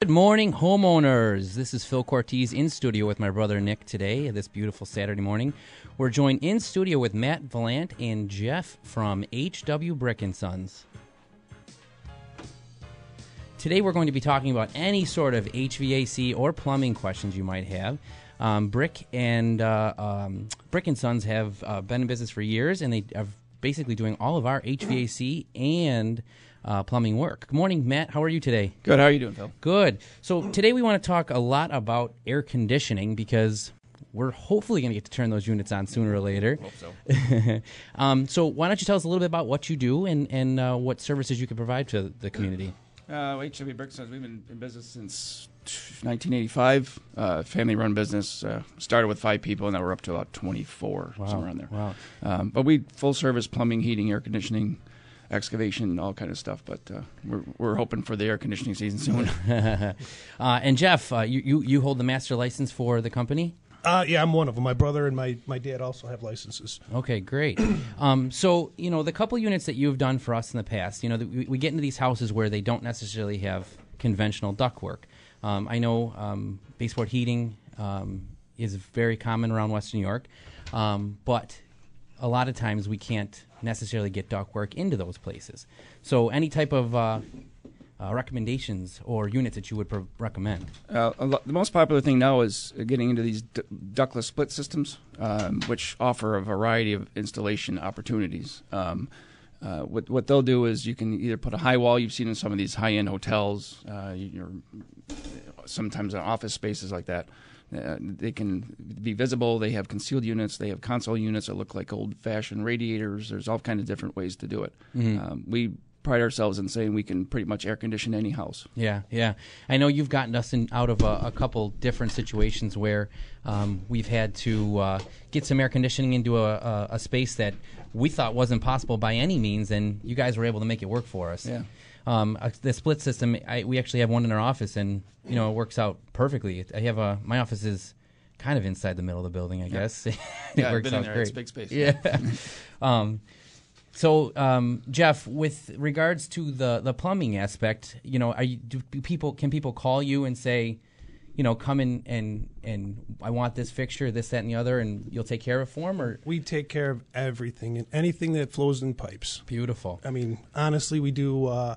Good morning, homeowners. This is Phil Cortese in studio with my brother Nick today, this beautiful Saturday morning. We're joined in studio with Matt Valant and Jeff from HW Brick and Sons. Today we're going to be talking about any sort of HVAC or plumbing questions you might have. Um, Brick and uh, um, Brick and Sons have uh, been in business for years, and they are basically doing all of our HVAC and uh, plumbing work. Good morning, Matt. How are you today? Good. How are you doing, Phil? Good. So today we want to talk a lot about air conditioning because we're hopefully going to get to turn those units on sooner or later. Hope so. um, so why don't you tell us a little bit about what you do and and uh, what services you can provide to the community? Uh, HW Bricksons, we've been in business since 1985. Uh, family-run business. Uh, started with five people, and now we're up to about 24, somewhere around there. Wow. Um, but we full-service plumbing, heating, air conditioning, excavation, and all kind of stuff. But uh, we're we're hoping for the air conditioning season soon. uh, and Jeff, uh, you, you you hold the master license for the company. Uh, yeah, I'm one of them. My brother and my, my dad also have licenses. Okay, great. um, so you know the couple units that you've done for us in the past. You know, the, we, we get into these houses where they don't necessarily have conventional ductwork. Um, I know um, baseboard heating um, is very common around Western New York, um, but a lot of times we can't necessarily get ductwork into those places. So any type of uh, uh, recommendations or units that you would pro- recommend? Uh, lo- the most popular thing now is getting into these d- ductless split systems, um, which offer a variety of installation opportunities. Um, uh, what, what they'll do is you can either put a high wall you've seen in some of these high end hotels, uh, sometimes in office spaces like that. Uh, they can be visible. They have concealed units. They have console units that look like old-fashioned radiators. There's all kind of different ways to do it. Um, we pride ourselves in saying we can pretty much air condition any house. Yeah, yeah. I know you've gotten us in, out of a, a couple different situations where um, we've had to uh, get some air conditioning into a, a, a space that we thought wasn't possible by any means, and you guys were able to make it work for us. Yeah. Um, uh, the split system, I, we actually have one in our office, and you know it works out perfectly. I have a my office is kind of inside the middle of the building, I guess. it Yeah, I've works been in out there. great. It's big space. Yeah. um, so, um, Jeff, with regards to the, the plumbing aspect, you know, are you, do people can people call you and say, you know, come in and and I want this fixture, this, that, and the other, and you'll take care of it for them, or We take care of everything and anything that flows in pipes. beautiful. I mean, honestly, we do uh,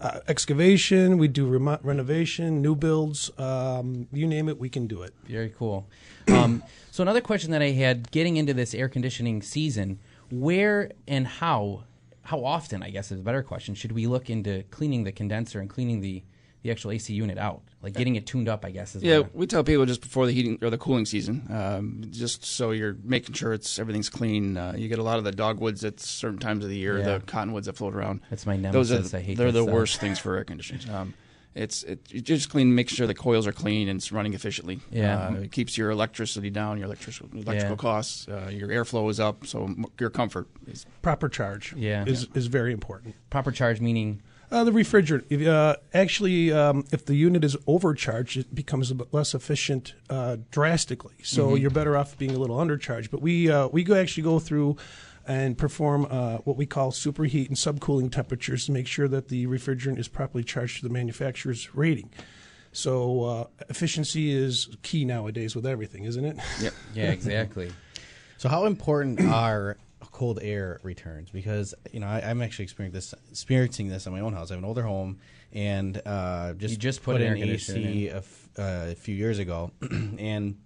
uh, excavation, we do remo- renovation, new builds, um, you name it, we can do it. Very cool. Um, so another question that I had getting into this air conditioning season, where and how, how often, I guess is a better question, should we look into cleaning the condenser and cleaning the, the actual AC unit out? Like getting it tuned up, I guess is Yeah, what I- we tell people just before the heating or the cooling season, um, just so you're making sure it's everything's clean. Uh, you get a lot of the dogwoods at certain times of the year, Yeah. the cottonwoods that float around. That's my Those are nemesis. the, I hate they're that the stuff. worst things for air conditioning. Um, it's it, you just clean, make sure the coils are clean and it's running efficiently. Yeah. uh, it keeps your electricity down, your electrical electrical Yeah. costs, uh, your airflow is up, so your comfort is Proper charge Yeah. is, is very important. proper charge meaning Uh, the refrigerant, if, uh, actually, um, if the unit is overcharged, it becomes a bit less efficient uh, drastically. So you're better off being a little undercharged. But we uh, we go actually go through and perform uh, what we call superheat and subcooling temperatures to make sure that the refrigerant is properly charged to the manufacturer's rating. So uh, efficiency is key nowadays with everything, isn't it? yep. yeah exactly So, how important are cold air returns? Because you know, I, I'm actually experiencing this, experiencing this in my own house. I have an older home, and uh, just You just put an in AC in. a, f- uh, a few years ago, and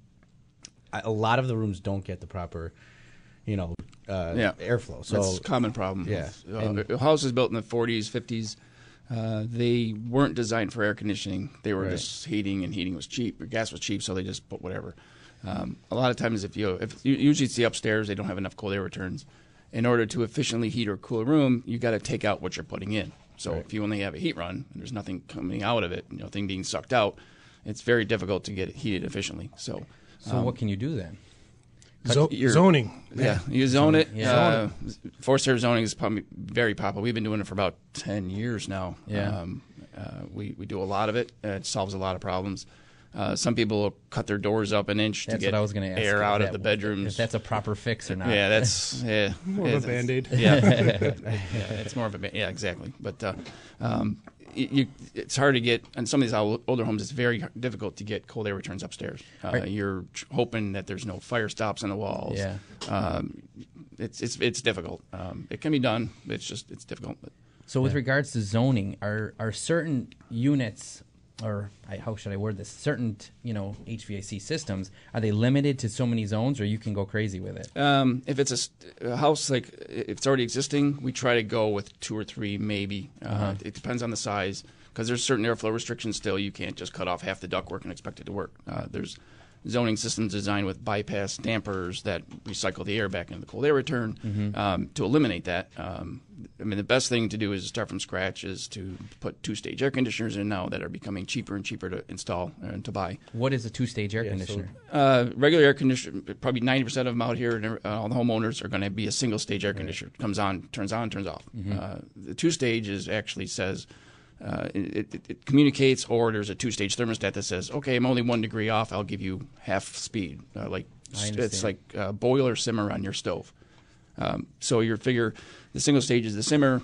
I- a lot of the rooms don't get the proper, you know, uh, Yeah. airflow. So, That's a common problem. Yeah. Uh, And- houses built in the 40s, 50s, uh, they weren't designed for air conditioning. They were Right. just heating, and heating was cheap. Or gas was cheap, so they just put whatever. Um, a lot of times, if you if you, usually it's the upstairs, they don't have enough cold air returns. In order to efficiently heat or cool a room, you got to take out what you're putting in. So if you only have a heat run and there's nothing coming out of it, nothing being sucked out, it's very difficult to get it heated efficiently. So, So what can you do then? Zo- your- zoning. yeah, you zone it. Yeah. Uh, forced air zoning is probably very popular. We've been doing it for about ten years now. Yeah. Um, uh, we we do a lot of it. Uh, it solves a lot of problems. Uh, some people will cut their doors up an inch That's to get what I was going to ask. air out that- of the bedrooms. If that's a proper fix or not. yeah, that's yeah. More of a it's- it's- Band-Aid. Yeah, yeah, it's more of a ba- yeah, exactly. But uh, um, y- you, it's hard to get on some of these older homes. It's very difficult to get cold air returns upstairs. Uh, Right. You're hoping that there's no fire stops on the walls. Yeah. Um, it's it's it's difficult. Um, it can be done. It's just it's difficult. But So with regards to zoning, are are certain units or I, how should I word this? Certain you know HVAC systems are they limited to so many zones, or you can go crazy with it? Um, if it's a, a house like if it's already existing, we try to go with two or three, maybe. Uh, It depends on the size because there's certain airflow restrictions. Still, you can't just cut off half the ductwork and expect it to work. Uh, there's zoning systems designed with bypass dampers that recycle the air back into the cold air return um, to eliminate that. Um, I mean, the best thing to do is start from scratch. Is to put two-stage air conditioners in now that are becoming cheaper and cheaper to install and to buy. What is a two-stage air conditioner? Uh, regular air conditioner, probably ninety percent of them out here, and uh, all the homeowners are going to be a single stage air conditioner. Comes on, turns on, turns off. Uh, the two stage is actually says uh, it, it, it communicates, or there's a two stage thermostat that says, okay, I'm only one degree off. I'll give you half speed. Uh, like it's like uh, boiler simmer on your stove. Um, so your figure, the single stage is the simmer.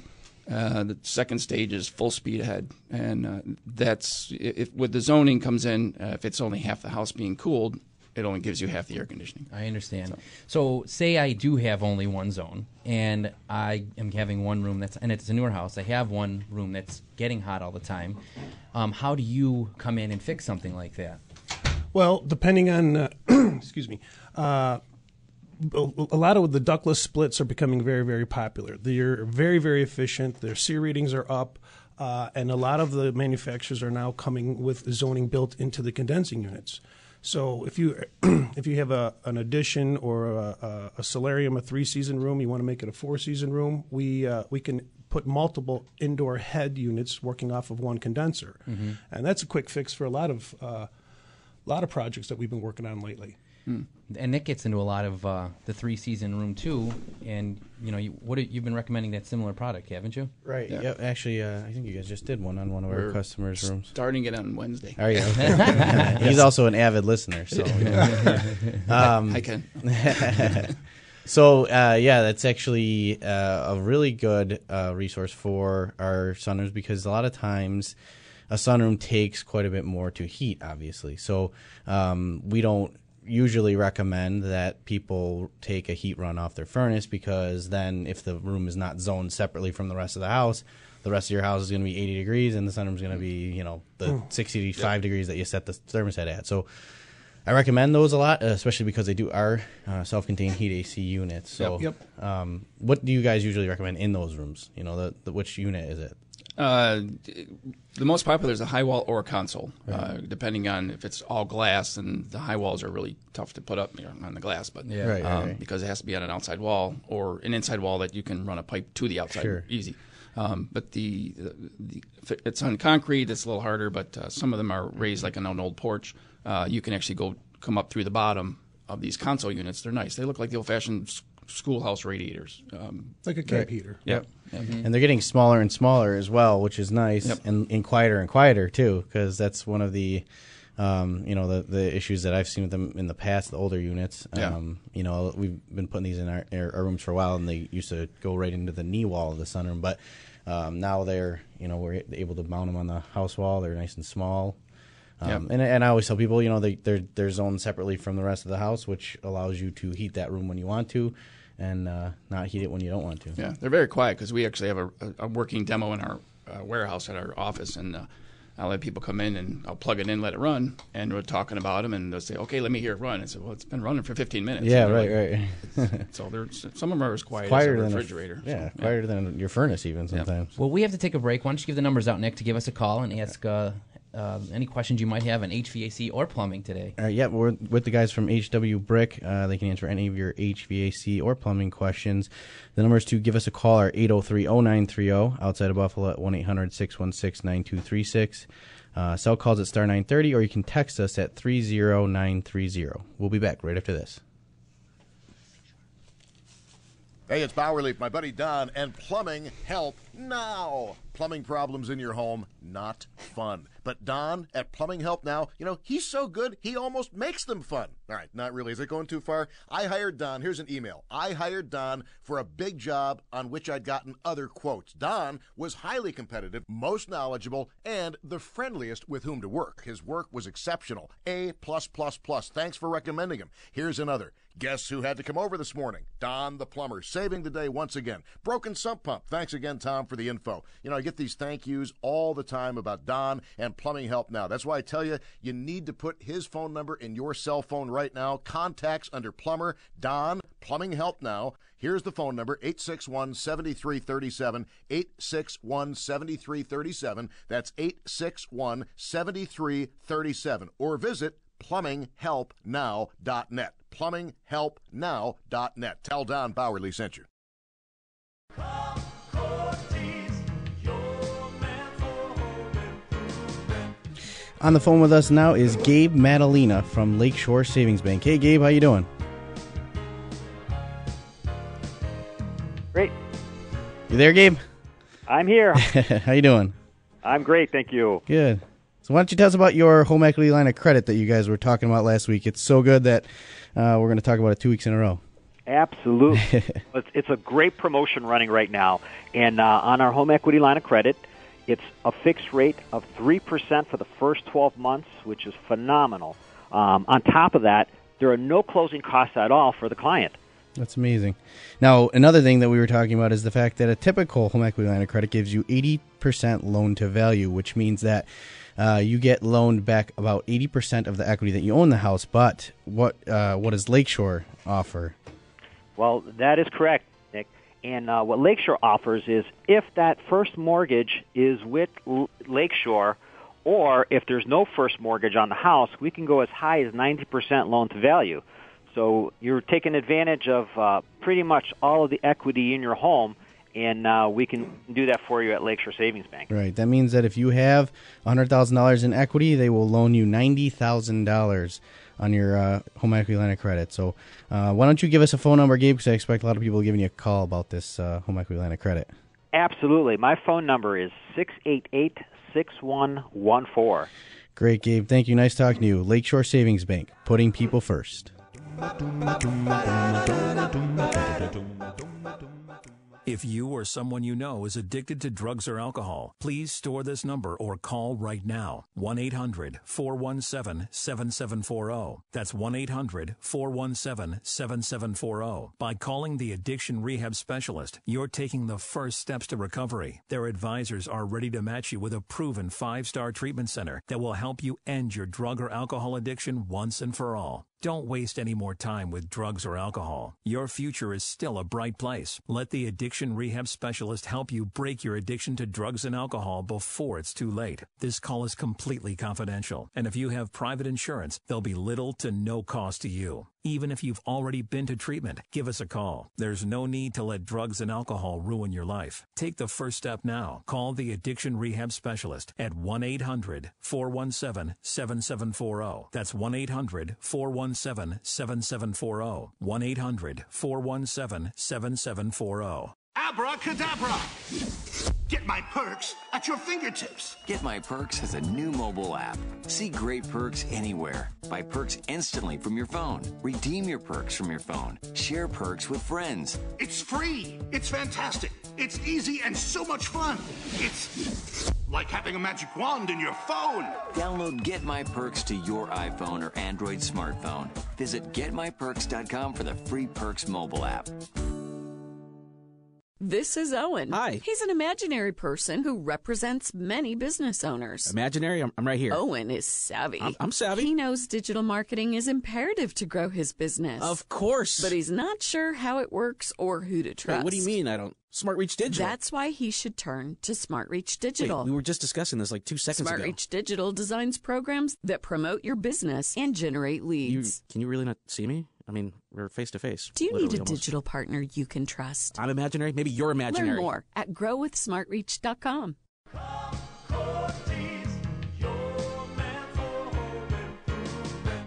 Uh, the second stage is full speed ahead, and uh, that's if with the zoning comes in. Uh, if it's only half the house being cooled, it only gives you half the air conditioning. I understand. So. say I do have only one zone, and I am having one room that's, and it's a newer house. I have one room that's getting hot all the time. Um, how do you come in and fix something like that? Well, depending on, uh, excuse me, uh, a a lot of the ductless splits are becoming very, very popular. They're very, very efficient. Their SEER ratings are up, uh, and a lot of the manufacturers are now coming with zoning built into the condensing units. So if you if you have a, an addition or a, a, a solarium, a three season room, you want to make it a four season room, we uh, we can put multiple indoor head units working off of one condenser, and that's a quick fix for a lot of uh, lot of projects that we've been working on lately. And Nick gets into a lot of uh, the three-season room too. And you know, you, what are- you've been recommending that similar product, haven't you? Right. Yeah. Yep. Actually, uh, I think you guys just did one on one of our We're customers' rooms. Starting it on Wednesday. Are you? Okay. He's also an avid listener, so. um, I can. So uh, yeah, that's actually uh, a really good uh, resource for our sunrooms because a lot of times a sunroom takes quite a bit more to heat, obviously. So um, we don't usually recommend that people take a heat run off their furnace because then if the room is not zoned separately from the rest of the house, the rest of your house is going to be 80 degrees and the sunroom's going to be, you know, the 65 degrees that you set the thermostat at. So I recommend those a lot, uh, especially because they do are uh, self-contained heat AC units. So, Yep. Um, what do you guys usually recommend in those rooms? You know, the, the which unit is it? Uh, the most popular is a high wall or a console, uh, depending on if it's all glass. And the high walls are really tough to put up you know, on the glass, but Yeah. Right, right, um, right. because it has to be on an outside wall or an inside wall that you can run a pipe to the outside Sure. easy. Um, but the, the if it's on concrete, it's a little harder. But uh, some of them are raised like on an old porch. Uh, you can actually go come up through the bottom of these console units. They're nice. They look like the old-fashioned s- schoolhouse radiators. Um, Like a camp heater. yeah. yeah. And they're getting smaller and smaller as well, which is nice, Yep. and, and quieter and quieter too, because that's one of the, um, you know, the the issues that I've seen with them in the past, the older units. Yeah. Um, you know, we've been putting these in our, our, our rooms for a while, and they used to go right into the knee wall of the sunroom, but um, now they're, you know, we're able to mount them on the house wall. They're nice and small. Um, Yep. and, and I always tell people, you know, they, they're they're zoned separately from the rest of the house, which allows you to heat that room when you want to, and uh, not heat it when you don't want to. Yeah, they're very quiet because we actually have a, a, a working demo in our uh, warehouse at our office, and uh, I'll let people come in and I'll plug it in, let it run, and we're talking about them, and they'll say, "Okay, let me hear it run." I said, "Well, it's been running for 15 minutes." Yeah, right, like- right. So they're some of them are as quiet quieter as a than a- refrigerator. yeah, so, quieter than your furnace even sometimes. Well, we have to take a break. Why don't you give the numbers out, Nick, to give us a call and ask uh, uh, any questions you might have on HVAC or plumbing today. All right, yeah, we're with the guys from HW Brick. Uh, they can answer any of your HVAC or plumbing questions. The numbers to give us a call are 803-0930 outside of Buffalo at 1-800-616-9236. Uh, cell calls at star 930, or you can text us at 30930. We'll be back right after this. Hey, it's Power Leaf, my buddy Don, and plumbing help now. Plumbing problems in your home, not fun. But Don at Plumbing Help Now, you know, he's so good, he almost makes them fun. All right, not really. Is it going too far? I hired Don. Here's an email. I hired Don for a big job on which I'd gotten other quotes. Don was highly competitive, most knowledgeable, and the friendliest with whom to work. His work was exceptional. A plus plus plus. Thanks for recommending him. Here's another. Guess who had to come over this morning? Don the plumber, saving the day once again. Broken sump pump. Thanks again, Tom, for the info. You know, I get these thank yous all the time about Don and plumbing help now. That's why I tell you, you need to put his phone number in your cell phone right now. Contacts under plumber Don Plumbing Help Now. Here's the phone number 861 7337. 861 7337. That's 861 7337. Or visit plumbinghelpnow.net. Plumbinghelpnow.net. Tell Don Bauerle sent you. On the phone with us now is Gabe Madalena from Lakeshore Savings Bank. Hey, Gabe, how you doing? Great. You there, Gabe? I'm here. how you doing? I'm great, thank you. Good. So why don't you tell us about your home equity line of credit that you guys were talking about last week? It's so good that uh, we're going to talk about it two weeks in a row. Absolutely. it's, it's a great promotion running right now. And uh, on our home equity line of credit, it's a fixed rate of 3% for the first 12 months, which is phenomenal. Um, on top of that, there are no closing costs at all for the client. That's amazing. Now, another thing that we were talking about is the fact that a typical home equity line of credit gives you 80% loan to value, which means that uh, you get loaned back about 80% of the equity that you own the house. But what uh, what does Lakeshore offer? Well, that is correct. And uh, what Lakeshore offers is if that first mortgage is with L- Lakeshore, or if there's no first mortgage on the house, we can go as high as 90% loan to value. So you're taking advantage of uh, pretty much all of the equity in your home, and uh, we can do that for you at Lakeshore Savings Bank. Right. That means that if you have $100,000 in equity, they will loan you $90,000 on your uh, home equity line of credit. So uh, why don't you give us a phone number, Gabe, because I expect a lot of people giving you a call about this uh, home equity line of credit. Absolutely. My phone number is 688 6114. Great, Gabe. Thank you. Nice talking to you. Lakeshore Savings Bank, putting people first. If you or someone you know is addicted to drugs or alcohol, please store this number or call right now 1 800 417 7740. That's 1 800 417 7740. By calling the Addiction Rehab Specialist, you're taking the first steps to recovery. Their advisors are ready to match you with a proven five star treatment center that will help you end your drug or alcohol addiction once and for all. Don't waste any more time with drugs or alcohol. Your future is still a bright place. Let the addiction rehab specialist help you break your addiction to drugs and alcohol before it's too late. This call is completely confidential, and if you have private insurance, there'll be little to no cost to you. Even if you've already been to treatment, give us a call. There's no need to let drugs and alcohol ruin your life. Take the first step now. Call the Addiction Rehab Specialist at 1 800 417 7740. That's 1 800 417 7740. 1 800 417 7740. Abracadabra! Get my perks at your fingertips. Get My Perks has a new mobile app. See great perks anywhere. Buy perks instantly from your phone. Redeem your perks from your phone. Share perks with friends. It's free. It's fantastic. It's easy and so much fun. It's like having a magic wand in your phone. Download Get My Perks to your iPhone or Android smartphone. Visit getmyperks.com for the free Perks mobile app. This is Owen. Hi. He's an imaginary person who represents many business owners. Imaginary? I'm, I'm right here. Owen is savvy. I'm, I'm savvy. He knows digital marketing is imperative to grow his business. Of course. But he's not sure how it works or who to trust. Wait, what do you mean I don't? Smart Reach Digital. That's why he should turn to Smart Reach Digital. Wait, we were just discussing this like two seconds Smart ago. Reach Digital designs programs that promote your business and generate You, leads. can you really not see me? I mean, we're face to face. Do you need a almost. digital partner you can trust? I'm imaginary. Maybe you're imaginary. Learn more at growwithsmartreach.com.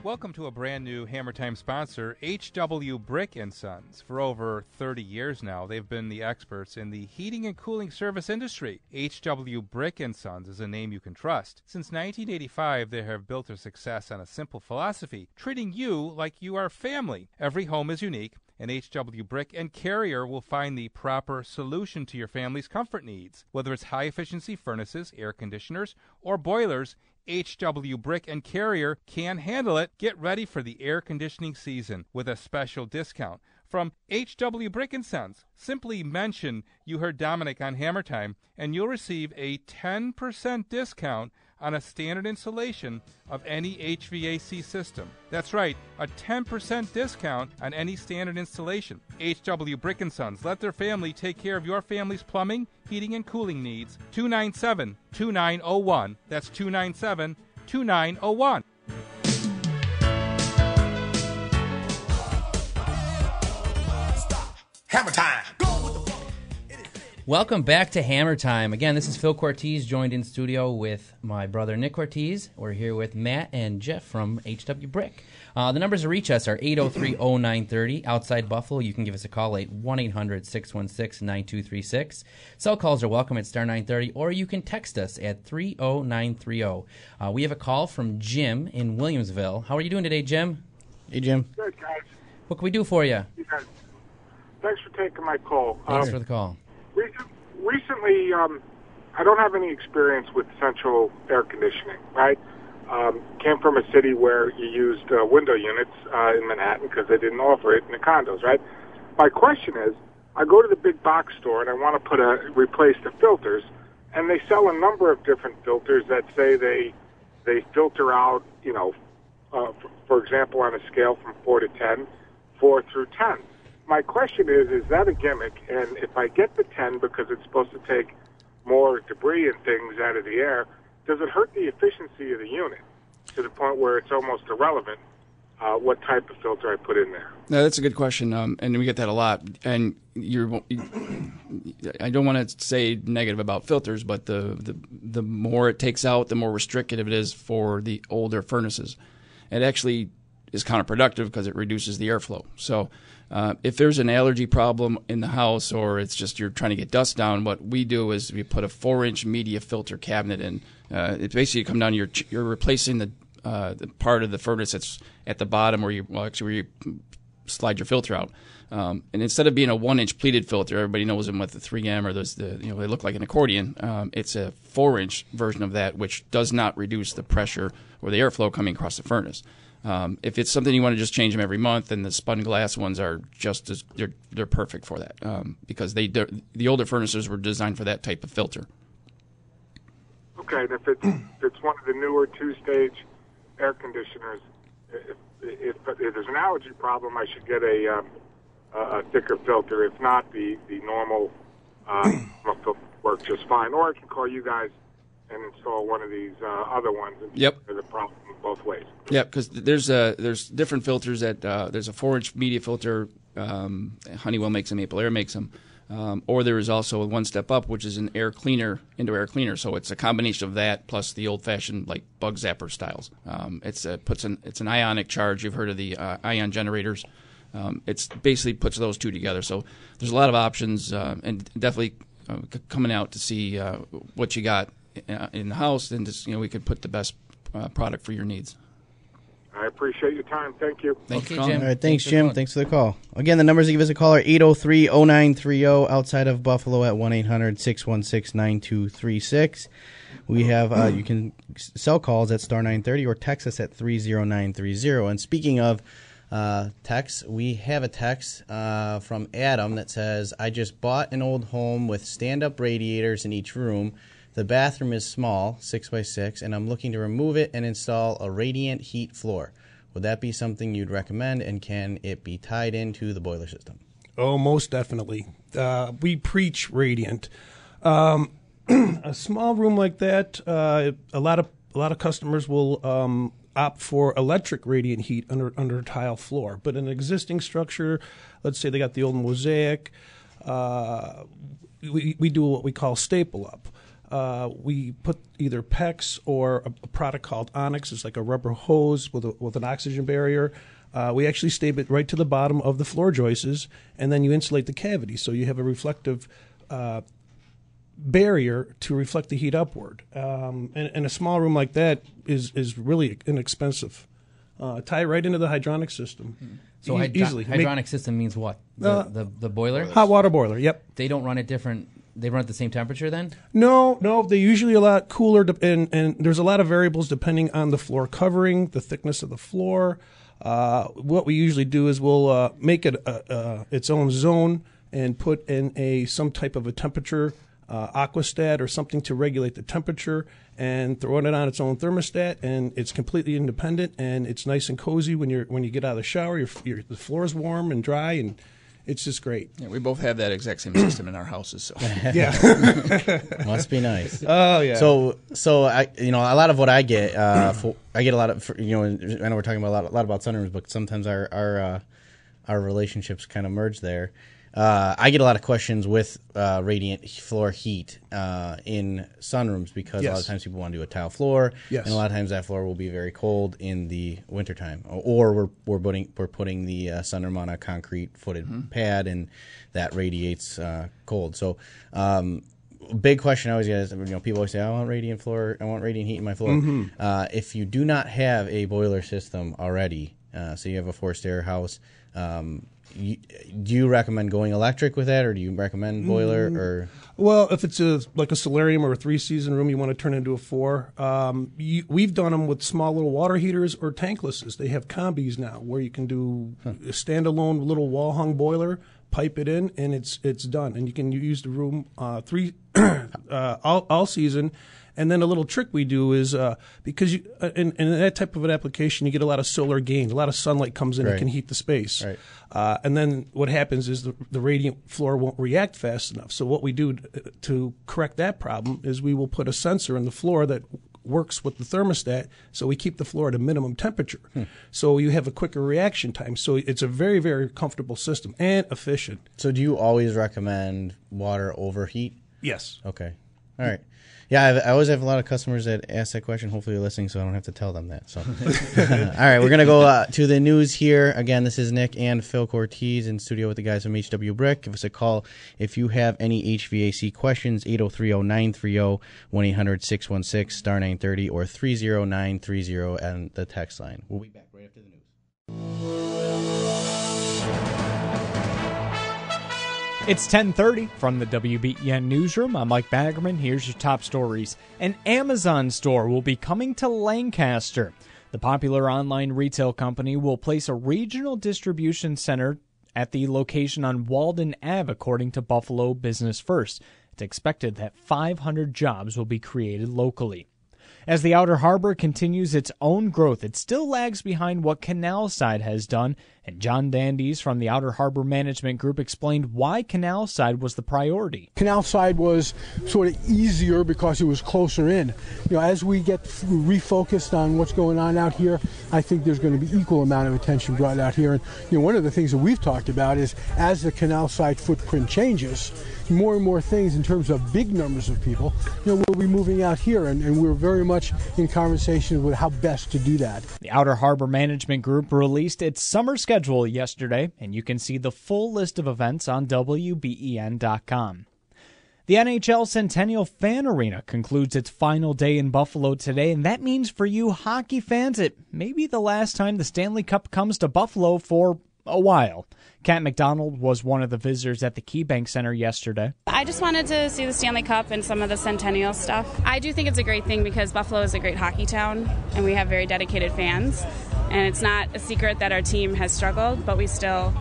Welcome to a brand new Hammer Time sponsor, HW Brick and Sons. For over 30 years now, they've been the experts in the heating and cooling service industry. HW Brick and Sons is a name you can trust. Since 1985, they have built their success on a simple philosophy, treating you like you are family. Every home is unique, and HW Brick and Carrier will find the proper solution to your family's comfort needs. Whether it's high efficiency furnaces, air conditioners, or boilers, HW Brick and Carrier can handle it. Get ready for the air conditioning season with a special discount from HW Brick and Sons. Simply mention you heard Domenic on Hammer Time and you'll receive a 10% discount on a standard installation of any HVAC system. That's right, a 10% discount on any standard installation. HW Brick and Sons let their family take care of your family's plumbing, heating and cooling needs. 297 2901. That's 297 2901. Welcome back to Hammer Time. Again, this is Phil Cortese, joined in studio with my brother Nick Cortese. We're here with Matt and Jeff from HW Brick. Uh, the numbers to reach us are 803-0930. Outside Buffalo, you can give us a call at 1-800-616-9236. Cell calls are welcome at star 930, or you can text us at 30930. Uh, we have a call from Jim in Williamsville. How are you doing today, Jim? Hey, Jim. Good, guys. What can we do for you? You guys. Thanks for taking my call. Thanks Um, for the call. Recent, recently, um, I don't have any experience with central air conditioning, right? Um, came from a city where you used uh, window units uh, in Manhattan because they didn't offer it in the condos, right? My question is, I go to the big box store and I want to put a replace the filters, and they sell a number of different filters that say they they filter out, you know, uh, f- for example, on a scale from four to ten, four through ten. My question is, is that a gimmick? And if I get the ten because it's supposed to take more debris and things out of the air, does it hurt the efficiency of the unit to the point where it's almost irrelevant uh, what type of filter I put in there? No, that's a good question, um, and we get that a lot. And you're, I don't want to say negative about filters, but the, the the more it takes out, the more restrictive it is for the older furnaces. It actually is counterproductive because it reduces the airflow. So, uh, if there's an allergy problem in the house, or it's just you're trying to get dust down, what we do is we put a four-inch media filter cabinet in. Uh, it's basically come down to your you're replacing the uh, the part of the furnace that's at the bottom where you well actually where you slide your filter out. Um, and instead of being a one-inch pleated filter, everybody knows them with the 3M or those the you know they look like an accordion. Um, it's a four-inch version of that, which does not reduce the pressure or the airflow coming across the furnace. Um, if it's something you want to just change them every month, then the spun glass ones are just as they're they're perfect for that um, because they the older furnaces were designed for that type of filter. Okay, and if it's if it's one of the newer two-stage air conditioners, if, if, if there's an allergy problem, I should get a um, a thicker filter. If not, the the normal will work just fine. Or I can call you guys and install one of these uh, other ones. And Yep. There's a problem both ways. Yeah, because there's a there's different filters that uh, there's a four inch media filter. Um, Honeywell makes them, Aprilaire makes them, um, or there is also a one step up, which is an air cleaner, indoor air cleaner. So it's a combination of that plus the old fashioned like bug zapper styles. Um, it's a, puts an it's an ionic charge. You've heard of the uh, ion generators. Um, it's basically puts those two together. So there's a lot of options, uh, and definitely uh, c- coming out to see uh, what you got in the house, and just you know we could put the best uh, product for your needs. I appreciate your time. Thank you. Thanks All right, thanks, Jim. Thanks for the call. Again, the numbers to give us a call are 803 0930 outside of Buffalo at 1 800 616 9236. We have, uh, you can sell calls at star 930 or text us at 30930. And speaking of uh, text, we have a text uh, from Adam that says, I just bought an old home with stand up radiators in each room. The bathroom is small, 6 by 6 and I'm looking to remove it and install a radiant heat floor. Would that be something you'd recommend, and can it be tied into the boiler system? Oh, most definitely. Uh, we preach radiant. Um, a small room like that, uh, a lot of a lot of customers will um, opt for electric radiant heat under under tile floor. But an existing structure, let's say they got the old mosaic, uh, we we do what we call staple up. Uh, we put either PEX or a, a product called Onix. It's like a rubber hose with a, with an oxygen barrier. Uh, we actually staple it right to the bottom of the floor joists, and then you insulate the cavity, so you have a reflective uh, barrier to reflect the heat upward. Um, and, and a small room like that is is really inexpensive. Uh, tie it right into the hydronic system. So E- hydro- easily Make- hydronic system means what? The, Uh, the the boiler, hot water boiler. Yep. They don't run it different. They run at the same temperature then. No, no, they're usually a lot cooler, de- and, and there's a lot of variables depending on the floor covering, the thickness of the floor. Uh, what we usually do is we'll uh, make it uh, uh, its own zone and put in a some type of a temperature uh, aquastat or something to regulate the temperature, and throw it on its own thermostat, and it's completely independent, and it's nice and cozy when you're when you get out of the shower. Your, your the floor is warm and dry, and it's just great. Yeah, we both have that exact same system in our houses. So Yeah. Must be nice. Oh, yeah. So so I you know a lot of what I get uh for, I get a lot of for, you know I know we're talking about a lot, a lot about sunrooms but sometimes our our uh, our relationships kind of merge there. Uh, I get a lot of questions with uh, radiant floor heat uh, in sunrooms because a lot of times people want to do a tile floor, Yes. and a lot of times that floor will be very cold in the wintertime. Or, or we're we're putting we're putting the uh, sunroom on a concrete footed Mm-hmm. pad, and that radiates uh, cold. So. Um, Big question I always get is, you know, people always say, "I want radiant floor, I want radiant heat in my floor." Mhm. Uh, if you do not have a boiler system already, uh, so you have a forced air house, um, you, do you recommend going electric with that, or do you recommend boiler? Mm. Or Well, if it's a like a solarium or a three season room, you want to turn into a four. Um, you, we've done them with small little water heaters or tanklesses. They have combis now where you can do a standalone little wall hung boiler, pipe it in, and it's it's done. And you can use the room uh, three uh, all, all season. And then a little trick we do is uh, because you uh, in, in that type of an application, you get a lot of solar gain. A lot of sunlight comes in Right. and can heat the space. Right. Uh, and then what happens is the, the radiant floor won't react fast enough. So what we do to correct that problem is we will put a sensor in the floor that works with the thermostat, so we keep the floor at a minimum temperature. So you have a quicker reaction time. So it's a very very comfortable system and efficient. so, do you always recommend water over heat? Yes. Okay. All right. Yeah, I, I always have a lot of customers that ask that question. Hopefully, you're listening, so I don't have to tell them that. So, all right, we're gonna go uh, to the news here. Again, this is Nick and Phil Cortese in studio with the guys from HW Brick. Give us a call if you have any HVAC questions. 803-0930, 1-800-616 star nine thirty or three zero nine three zero and the text line. We'll be back right after the news. It's 10:30 from the WBEN newsroom. I'm Mike Baggerman. Here's your top stories. An Amazon store will be coming to Lancaster. The popular online retail company will place a regional distribution center at the location on Walden Ave, according to Buffalo Business First. It's expected that 500 jobs will be created locally. As the Outer Harbor continues its own growth, it still lags behind what Canal Side has done, and John Dandies from the Outer Harbor Management Group explained why Canal Side was the priority. Canal side was sort of easier because it was closer in. You know, as we get refocused on what's going on out here, I think there's going to be equal amount of attention brought out here. And you know, one of the things that we've talked about is as the canal side footprint changes, more and more things in terms of big numbers of people, you know, we'll be moving out here, and, and we're very much in conversation with how best to do that. The Outer Harbor Management Group released its summer schedule yesterday, and you can see the full list of events on WBEN.com. The NHL Centennial Fan Arena concludes its final day in Buffalo today, and that means for you hockey fans, it may be the last time the Stanley Cup comes to Buffalo for a while. Kat McDonald was one of the visitors at the KeyBank Center yesterday. I just wanted to see the Stanley Cup and some of the Centennial stuff. I do think it's a great thing because Buffalo is a great hockey town and we have very dedicated fans. And it's not a secret that our team has struggled, but we still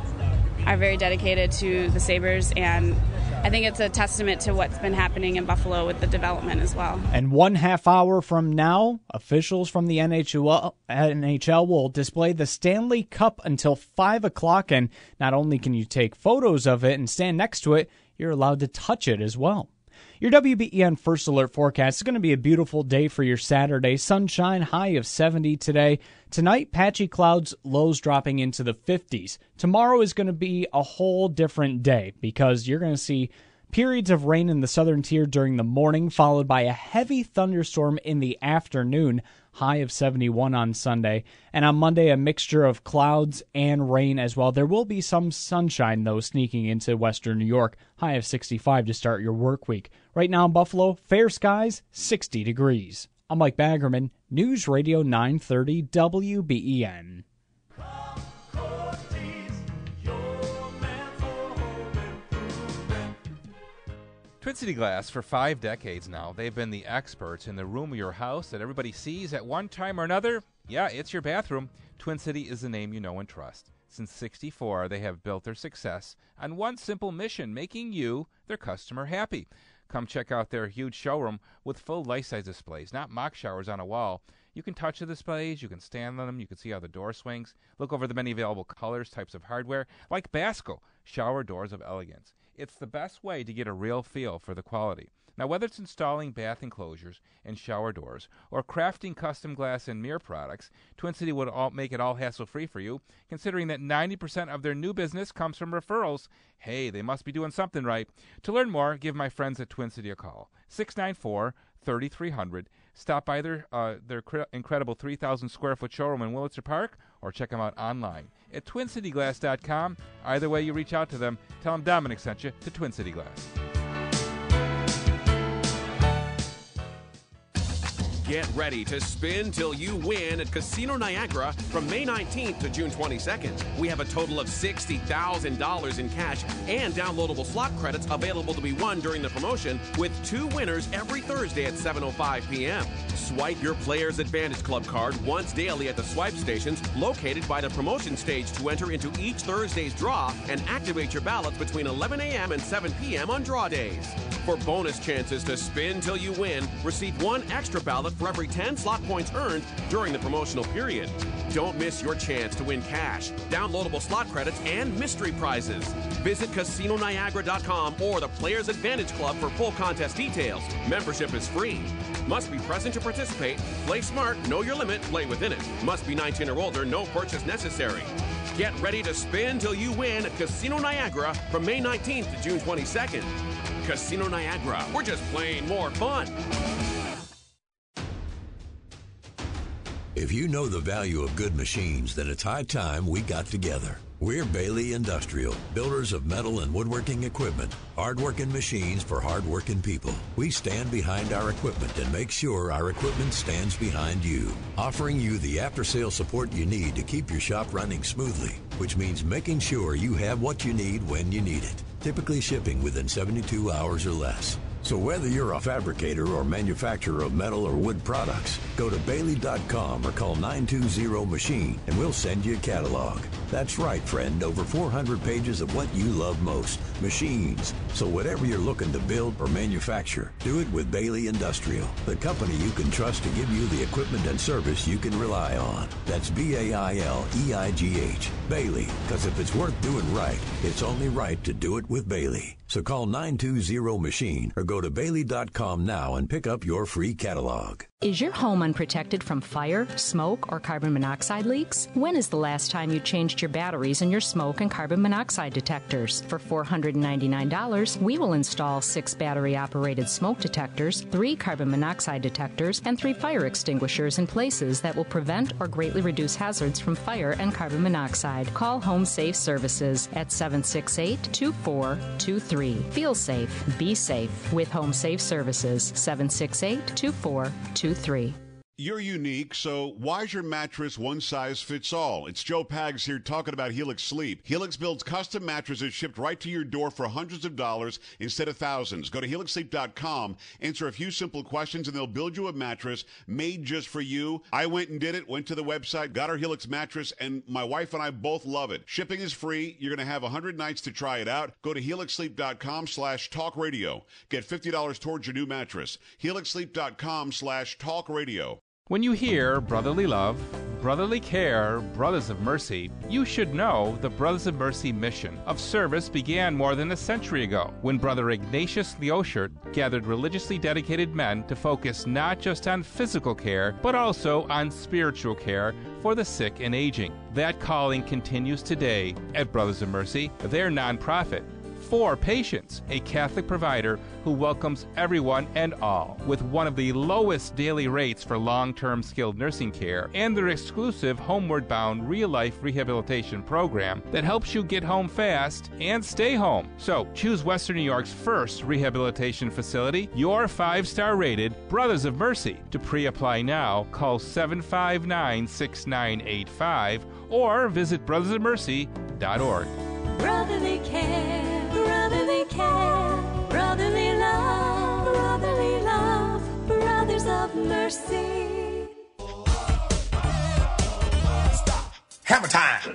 are very dedicated to the Sabres. And I think it's a testament to what's been happening in Buffalo with the development as well. And one half hour from now, officials from the NHL, will display the Stanley Cup until 5 o'clock. And not only can you take photos of it and stand next to it, you're allowed to touch it as well. Your WBEN First Alert forecast is going to be a beautiful day for your Saturday. Sunshine, high of 70 today. Tonight, patchy clouds, lows dropping into the 50s. Tomorrow is going to be a whole different day because you're going to see Periods of rain in the southern tier during the morning, followed by a heavy thunderstorm in the afternoon. High of 71 on Sunday. And on Monday, a mixture of clouds and rain as well. There will be some sunshine, though, sneaking into western New York. High of 65 to start your work week. Right now in Buffalo, fair skies, 60 degrees. I'm Mike Baggerman, News Radio 930 WBEN. Twin City Glass, for five decades now, they've been the experts in the room of your house that everybody sees at one time or another. Yeah, it's your bathroom. Twin City is the name you know and trust. Since 64, they have built their success on one simple mission making you, their customer, happy. Come check out their huge showroom with full life size displays, not mock showers on a wall. You can touch the displays, you can stand on them, you can see how the door swings, look over the many available colors, types of hardware, like Basco, shower doors of elegance. It's the best way to get a real feel for the quality. Now, whether it's installing bath enclosures and shower doors or crafting custom glass and mirror products, Twin City would all make it all hassle free for you, considering that 90% of their new business comes from referrals. Hey, they must be doing something right. To learn more, give my friends at Twin City a call 694 3300. Stop by their, uh, their cr- incredible 3,000 square foot showroom in Wurlitzer Park or check them out online at twincityglass.com. Either way you reach out to them, tell them Domenic sent you to Twin City Glass. Get ready to spin till you win at Casino Niagara from May 19th to June 22nd. We have a total of $60,000 in cash and downloadable slot credits available to be won during the promotion with two winners every Thursday at 7.05 p.m. Swipe your Players Advantage Club card once daily at the swipe stations located by the promotion stage to enter into each Thursday's draw and activate your ballots between 11 a.m. and 7 p.m. on draw days. For bonus chances to spin till you win, receive one extra ballot for every 10 slot points earned during the promotional period. Don't miss your chance to win cash, downloadable slot credits, and mystery prizes. Visit CasinoNiagara.com or the Players Advantage Club for full contest details. Membership is free. Must be present to participate. Play smart, know your limit, play within it. Must be 19 or older, no purchase necessary. Get ready to spin till you win at Casino Niagara from May 19th to June 22nd. Casino Niagara, we're just playing more fun. If you know the value of good machines, then it's high time we got together. We're Baileigh Industrial, builders of metal and woodworking equipment, hardworking machines for hardworking people. We stand behind our equipment and make sure our equipment stands behind you, offering you the after sale support you need to keep your shop running smoothly, which means making sure you have what you need when you need it, typically shipping within 72 hours or less. So whether you're a fabricator or manufacturer of metal or wood products, go to Baileigh.com or call 920-MACHINE and we'll send you a catalog. That's right, friend. Over 400 pages of what you love most, machines. So whatever you're looking to build or manufacture, do it with Baileigh Industrial, the company you can trust to give you the equipment and service you can rely on. That's B-A-I-L-E-I-G-H. Baileigh, because if it's worth doing right, it's only right to do it with Baileigh. So call 920-MACHINE or go to Baileigh.com now and pick up your free catalog. Is your home unprotected from fire, smoke, or carbon monoxide leaks? When is the last time you changed your batteries in your smoke and carbon monoxide detectors? For $499, we will install six battery operated smoke detectors, three carbon monoxide detectors, and three fire extinguishers in places that will prevent or greatly reduce hazards from fire and carbon monoxide. Call Home Safe Services at 768 2423. Feel safe, be safe with Home Safe Services 768 2423 three. You're unique, so why's your mattress one size fits all? It's Joe Pags here talking about Helix Sleep. Helix builds custom mattresses shipped right to your door for hundreds of dollars instead of thousands. Go to helixsleep.com, answer a few simple questions, and they'll build you a mattress made just for you. I went and did it, went to the website, got our Helix mattress, and my wife and I both love it. Shipping is free. You're going to have 100 nights to try it out. Go to helixsleep.com slash talk radio. Get $50 towards your new mattress. helixsleep.com slash talk radio. When you hear brotherly love, brotherly care, Brothers of Mercy, you should know the Brothers of Mercy mission of service began more than a century ago when Brother Ignatius Lötschert gathered religiously dedicated men to focus not just on physical care, but also on spiritual care for the sick and aging. That calling continues today at Brothers of Mercy, their nonprofit for Patients, a Catholic provider who welcomes everyone and all with one of the lowest daily rates for long term skilled nursing care and their exclusive Homeward Bound real life rehabilitation program that helps you get home fast and stay home. So choose Western New York's first rehabilitation facility, your five star rated Brothers of Mercy. To pre apply now, call 759 6985 or visit brothersofmercy.org. Brotherly care, mercy. Hammer time.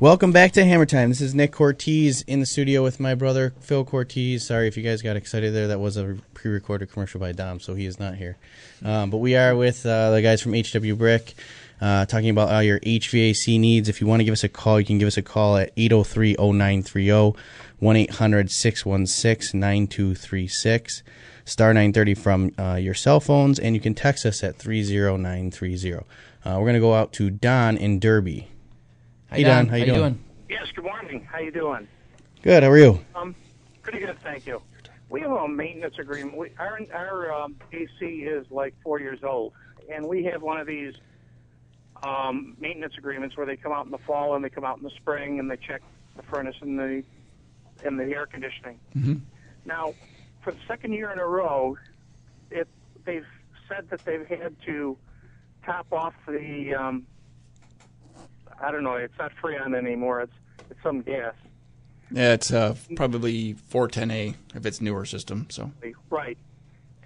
Welcome back to Hammer Time. This is Nick Cortese in the studio with my brother Phil Cortese. Sorry if you guys got excited there. That was a pre-recorded commercial by Dom, so he is not here. Um, but we are with uh, the guys from HW Brick, uh, talking about all your HVAC needs. If you want to give us a call, you can give us a call at 803-0930, 1-800-616-9236, star 930 from uh, your cell phones, and you can text us at 30930. Uh, we're going to go out to Don in Derby. Hi, hey, Don. Don. How you How you doing? doing? Yes, good morning. How you doing? Good. How are you? Um, pretty good, thank you. We have a maintenance agreement. We, our our um, AC is like four years old, and we have one of these um, maintenance agreements where they come out in the fall and they come out in the spring and they check the furnace and the and the air conditioning. Mm-hmm. Now, for the second year in a row, it they've said that they've had to top off the um, I don't know. It's not Freon anymore. It's it's some gas. Yeah, it's uh, probably 410A if it's newer system. So Right.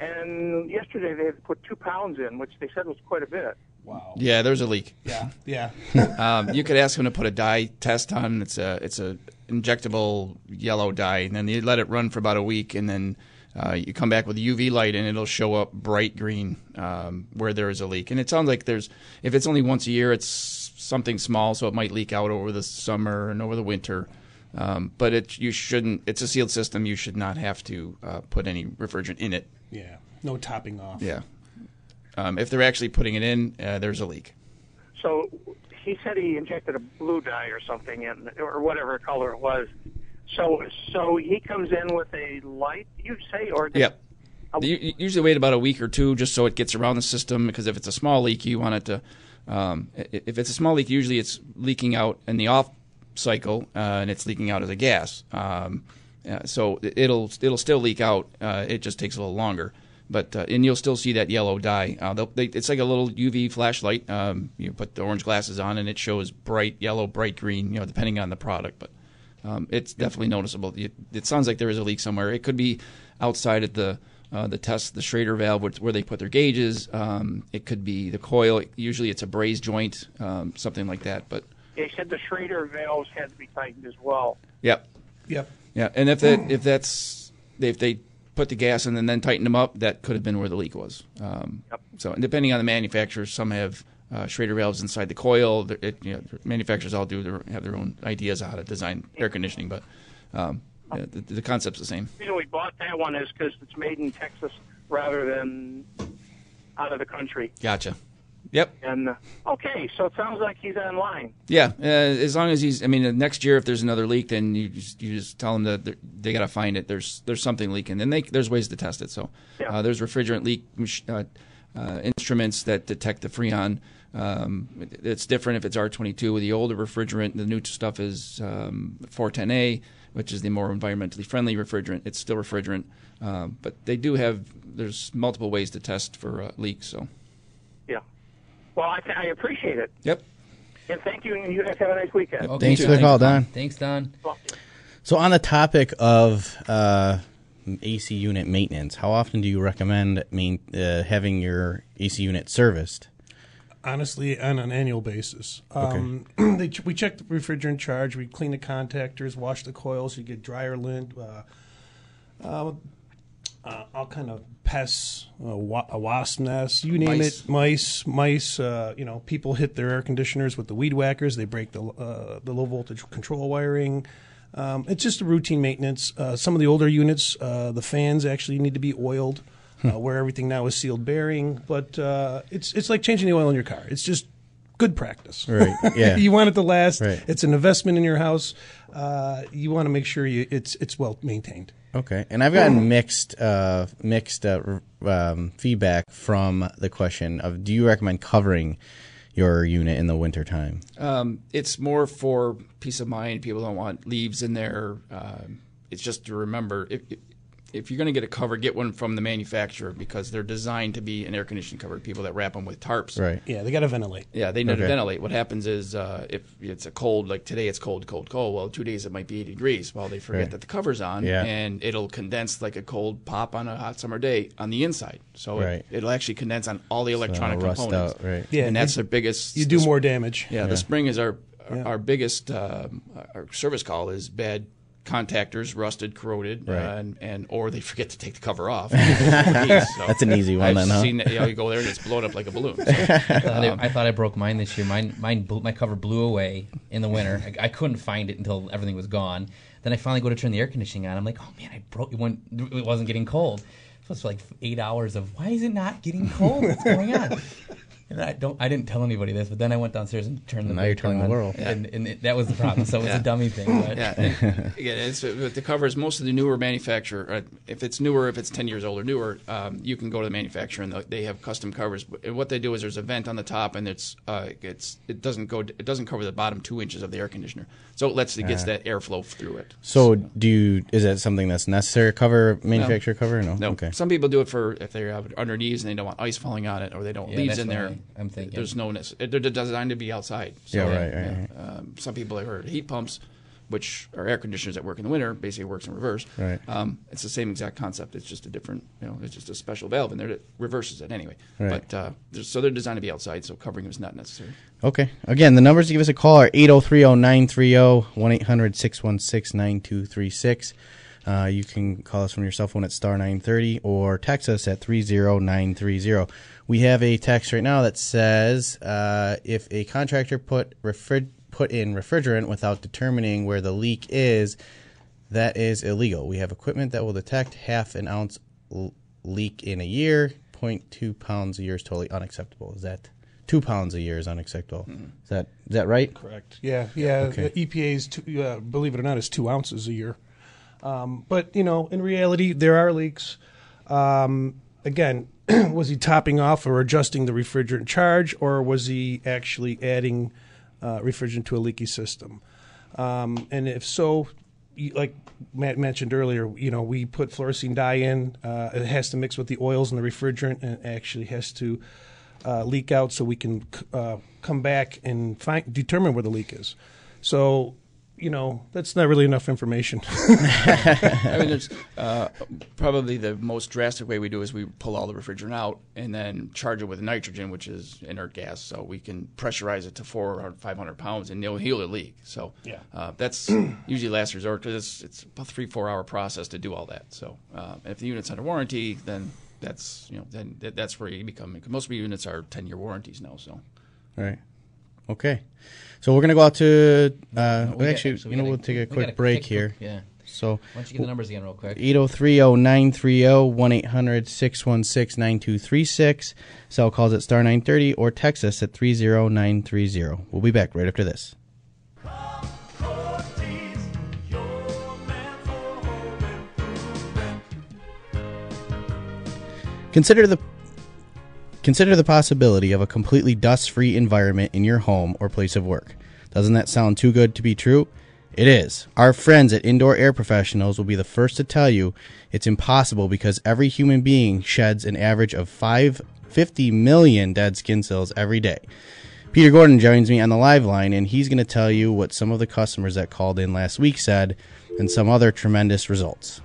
And yesterday they had to put two pounds in, which they said was quite a bit. Wow. yeah, there's a leak. Yeah, yeah. um, you could ask him to put a dye test on. It's a it's a injectable yellow dye, and then you let it run for about a week, and then uh, you come back with a UV light, and it'll show up bright green um, where there is a leak. And it sounds like there's if it's only once a year, it's something small, so it might leak out over the summer and over the winter. Um, but it you shouldn't. It's a sealed system. You should not have to uh, put any refrigerant in it. Yeah, no topping off. Yeah. Um, if they're actually putting it in, uh, there's a leak. So he said he injected a blue dye or something in, or whatever color it was. So so he comes in with a light, you say, or Yep. You you usually wait about a week or two just so it gets around the system because if it's a small leak, you want it to. Um, if it's a small leak, usually it's leaking out in the off cycle uh, and it's leaking out as a gas. Um, uh, so it- it'll it'll still leak out. Uh, it just takes a little longer. But uh, and you'll still see that yellow dye. Uh, they'll- it's like a little UV flashlight. Um, you put the orange glasses on and it shows bright yellow, bright green. You know, depending on the product, but um, it's definitely noticeable. It, it sounds like there is a leak somewhere. It could be outside at the uh, the test, the Schrader valve, where, where they put their gauges. Um, it could be the coil. Usually, it's a braze joint, um, something like that. But they said the Schrader valves had to be tightened as well. yep, Yep. yeah. And if that if that's if they put the gas in and then tighten them up, that could have been where the leak was. Um, So, and depending on the manufacturer, some have uh, Schrader valves inside the coil. It, you know, manufacturers all do their, have their own ideas of how to design air conditioning, but um, yeah, the, the concept's the same. The reason we bought that one is because it's made in Texas rather than out of the country. Gotcha. Yep. And uh, okay, so it sounds like he's online. Yeah, uh, as long as he's. I mean, uh, next year if there's another leak, then you just you just tell them that they're- got to find it. There's there's something leaking, and they, there's ways to test it. So uh, there's refrigerant leak uh, uh, instruments that detect the freon. Um, it's different if it's R22 with the older refrigerant. The new stuff is um, 410A, which is the more environmentally friendly refrigerant. It's still refrigerant, um, but they do have. There's multiple ways to test for uh, leaks. So Yeah. Well, I, I appreciate it. Yep. And thank you, and you guys have a nice weekend. Thanks for the call, Don. Thanks, Don. So, on the topic of uh, AC unit maintenance, how often do you recommend main, uh, having your AC unit serviced? Honestly, on an annual basis. Um, they, ch- we check the refrigerant charge. We clean the contactors, wash the coils. You get dryer lint, uh, uh, all kind of pests, uh, wa- a wasp nest, you name Mice. it. Mice, mice. Uh, you know, people hit their air conditioners with the weed whackers. They break the uh, the low voltage control wiring. Um, it's just a routine maintenance. Uh, some of the older units, uh, the fans actually need to be oiled, uh, where everything now is sealed bearing. But uh, it's it's like changing the oil in your car. It's just good practice. Right, yeah. you want it to last. Right. It's an investment in your house. Uh, you want to make sure you, it's it's well maintained. Okay, and I've gotten mixed uh, mixed uh, um, feedback from the question of do you recommend covering your unit in the wintertime? Um, it's more for peace of mind. People don't want leaves in there. Um, it's just to remember if, if you're going to get a cover, get one from the manufacturer because they're designed to be an air conditioning cover. People that wrap them with tarps. Right. Yeah, they got to ventilate. Yeah, they need to ventilate. What happens is uh, if it's a cold, like today it's cold, cold, cold. Well, two days it might be 80 degrees. Well, they forget Right. that the cover's on, Yeah. and it'll condense like a cold pop on a hot summer day on the inside. So Right. it, it'll actually condense on all the electronic it'll rust components. out, right. Yeah, and that's you- their biggest. you do sp- more damage. Yeah, Yeah. the spring is our our biggest um, our service call is bad contactors, rusted, corroded, Right. uh, and, and or they forget to take the cover off. That's an easy one I've then, huh? Seen that, you, know, you go there and it's blown up like a balloon. So, I thought, I, um, I thought I broke mine this year. Mine, mine, blew, my cover blew away in the winter. I, I couldn't find it until everything was gone. Then I finally go to turn the air conditioning on. I'm like, oh man, I broke it when it wasn't getting cold. So it's like eight hours of why is it not getting cold? What's going on? And I don't. I didn't tell anybody this, but then I went downstairs and turned the. Now you're breaker telling the on, world. and, and it, that was the problem. So it was Yeah. a dummy thing. But Yeah, and, again, it's, with the covers, most of the newer manufacturer, uh, if it's newer, if it's 10 years old or newer, um, you can go to the manufacturer and they have custom covers. But what they do is there's a vent on the top and it's uh, it's it doesn't go it doesn't cover the bottom two inches of the air conditioner, so it lets it gets Ah. that airflow through it. So do you? Is that something that's necessary? to Cover manufacturer cover? No. No. Okay. Some people do it for if they have underneath and they don't want ice falling on it or they don't Yeah, leaves in what there. I- I'm thinking. There's no they're designed to be outside. Yeah, right, right, Um, some people have heard heat pumps, which are air conditioners that work in the winter, basically works in reverse. Right. Um, it's the same exact concept. It's just a different, you know, it's just a special valve in there that reverses it anyway. Right. But uh, there's- so they're designed to be outside, so covering is not necessary. Okay. Again, the numbers to give us a call are 8030930 1 800 616 9236. Uh, You can call us from your cell phone at star 930 or text us at 30930. We have a text right now that says uh, if a contractor put refri- put in refrigerant without determining where the leak is, that is illegal. We have equipment that will detect half an ounce l- leak in a year. 0.2 pounds a year is totally unacceptable. Is that two pounds a year is unacceptable? Is that is that right? Correct. Yeah, yeah. Okay. The EPA is, two, uh, believe it or not, is two ounces a year. Um, but you know, in reality, there are leaks. Um, again, was he topping off or adjusting the refrigerant charge, or was he actually adding uh, refrigerant to a leaky system? Um, and if so, like Matt mentioned earlier, you know, we put fluorescein dye in. Uh, it has to mix with the oils and the refrigerant, and actually has to uh, leak out so we can uh, come back and find determine where the leak is. So, you know, that's not really enough information. I mean, there's uh, probably the most drastic way we do is we pull all the refrigerant out and then charge it with nitrogen, which is inert gas, so we can pressurize it to four or five hundred pounds and it'll heal the leak. So Yeah. uh, that's usually last resort because it's it's a three four hour process to do all that. So uh, if the unit's under warranty, then that's you know then that- that's where you become. Most of the units are ten year warranties now. So Right. Okay. So we're gonna go out to. Uh, We got- actually, so we you know, gotta- we'll take a quick break here. yeah. So. Why don't you get the numbers again real quick? 803-0930-1-800-616-9236. Cell calls at star 930 or text us at 30930. We'll be back right after this. Consider the consider the possibility of a completely dust-free environment in your home or place of work. Doesn't that sound too good to be true? It is. Our friends at Indoor Air Professionals will be the first to tell you it's impossible because every human being sheds an average of 550 million dead skin cells every day. Peter Gordon joins me on the live line, and he's going to tell you what some of the customers that called in last week said and some other tremendous results.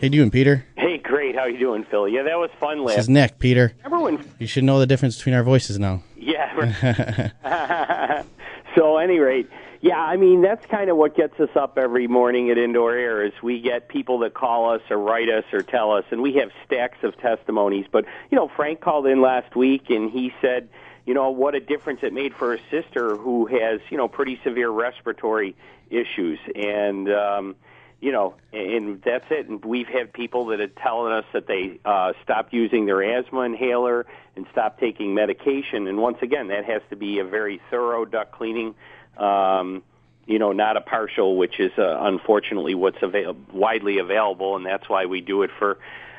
Hey, doing, Peter? Hey, great. How you doing, Phil? Yeah, that was fun This last. is Nick, Peter. Remember when? You should know the difference between our voices now. Yeah. so, any rate, yeah, I mean that's kind of what gets us up every morning at Indoor Air is we get people that call us or write us or tell us, and we have stacks of testimonies. But you know, Frank called in last week and he said, you know, what a difference it made for his sister who has you know pretty severe respiratory issues and. um you know, and that's it. And we've had people that are telling us that they uh, stopped using their asthma inhaler and stopped taking medication. And once again, that has to be a very thorough duct cleaning. Um, you know, not a partial, which is uh, unfortunately what's avail- widely available, and that's why we do it for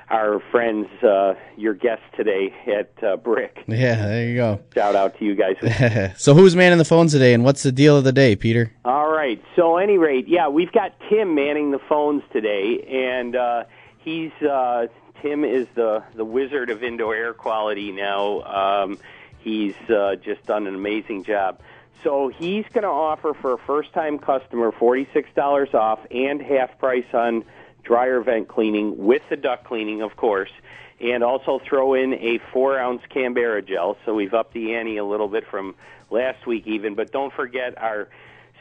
our friends, uh, your guests today at uh, Brick. Yeah, there you go. Shout out to you guys. so who's manning the phones today, and what's the deal of the day, Peter? All right. So, any rate, yeah, we've got Tim manning the phones today, and uh, he's uh, Tim is the the wizard of indoor air quality now. Um, he's uh, just done an amazing job. So he's going to offer for a first time customer forty six dollars off and half price on dryer vent cleaning with the duct cleaning, of course. And also throw in a four ounce Kanberra gel. So we've upped the ante a little bit from last week, even. But don't forget our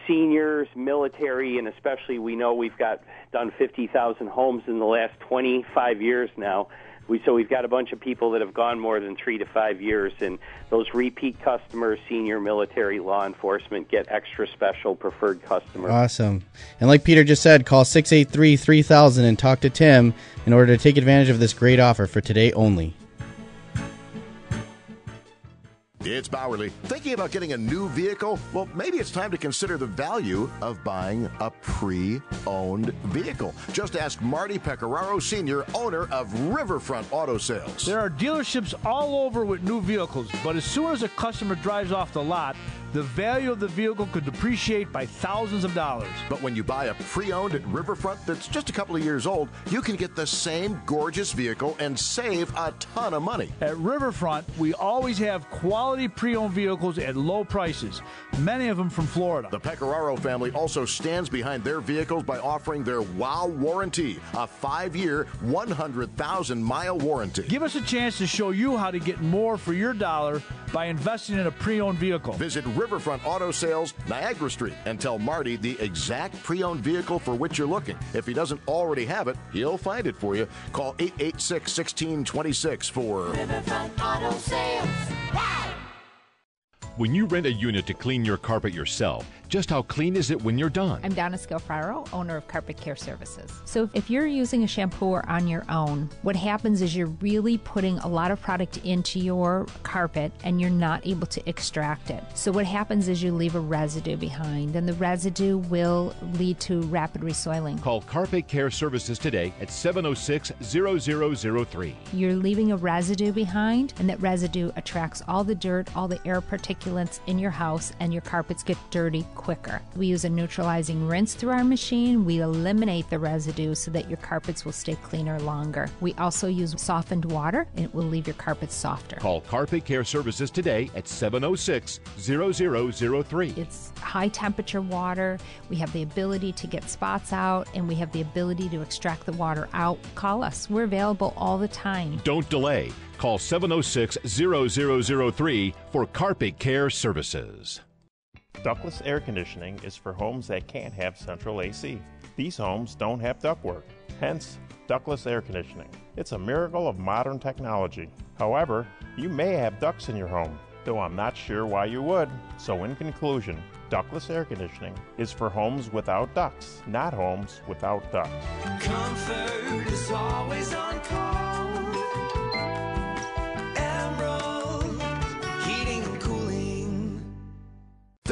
seniors, military, and especially we know we've got done 50,000 homes in the last 25 years now. We, so we've got a bunch of people that have gone more than three to five years, and those repeat customers, senior military, law enforcement, get extra special preferred customers. Awesome. And like Peter just said, call 683 3000 and talk to Tim in order to take advantage of this great offer for today only. It's Bauerle. Thinking about getting a new vehicle? Well, maybe it's time to consider the value of buying a pre owned vehicle. Just ask Marty Pecoraro Sr., owner of Riverfront Auto Sales. There are dealerships all over with new vehicles, but as soon as a customer drives off the lot, the value of the vehicle could depreciate by thousands of dollars. But when you buy a pre owned at Riverfront that's just a couple of years old, you can get the same gorgeous vehicle and save a ton of money. At Riverfront, we always have quality pre owned vehicles at low prices, many of them from Florida. The Pecoraro family also stands behind their vehicles by offering their WOW warranty, a five year, 100,000 mile warranty. Give us a chance to show you how to get more for your dollar by investing in a pre owned vehicle. Visit Riverfront Auto Sales, Niagara Street, and tell Marty the exact pre owned vehicle for which you're looking. If he doesn't already have it, he'll find it for you. Call 886 1626 for Riverfront Auto Sales. When you rent a unit to clean your carpet yourself, just how clean is it when you're done? I'm Donna Scalfaro, owner of Carpet Care Services. So, if you're using a shampooer on your own, what happens is you're really putting a lot of product into your carpet and you're not able to extract it. So, what happens is you leave a residue behind, and the residue will lead to rapid resoiling. Call Carpet Care Services today at 706 0003. You're leaving a residue behind, and that residue attracts all the dirt, all the air particulates in your house, and your carpets get dirty quicker. We use a neutralizing rinse through our machine. We eliminate the residue so that your carpets will stay cleaner longer. We also use softened water, and it will leave your carpets softer. Call Carpet Care Services today at 706 0003. It's high temperature water. We have the ability to get spots out, and we have the ability to extract the water out. Call us. We're available all the time. Don't delay. Call 706 0003 for Carpet Care Services. Ductless air conditioning is for homes that can't have central AC. These homes don't have ductwork, hence, ductless air conditioning. It's a miracle of modern technology. However, you may have ducts in your home, though I'm not sure why you would. So, in conclusion, ductless air conditioning is for homes without ducts, not homes without ducts. Comfort is always on call.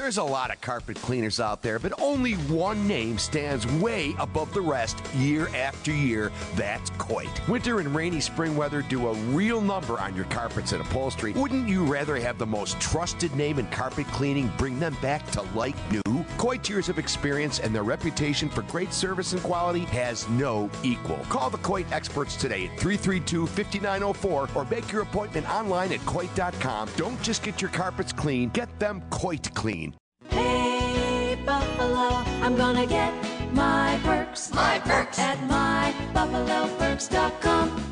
There's a lot of carpet cleaners out there, but only one name stands way above the rest year after year. That's Coit. Winter and rainy spring weather do a real number on your carpets and upholstery. Wouldn't you rather have the most trusted name in carpet cleaning bring them back to like new? Coit's years of experience and their reputation for great service and quality has no equal. Call the Coit experts today at 332 5904 or make your appointment online at Coit.com. Don't just get your carpets clean, get them Coit clean. Hey, Buffalo, I'm gonna get my perks. My perks. At mybuffaloperks.com.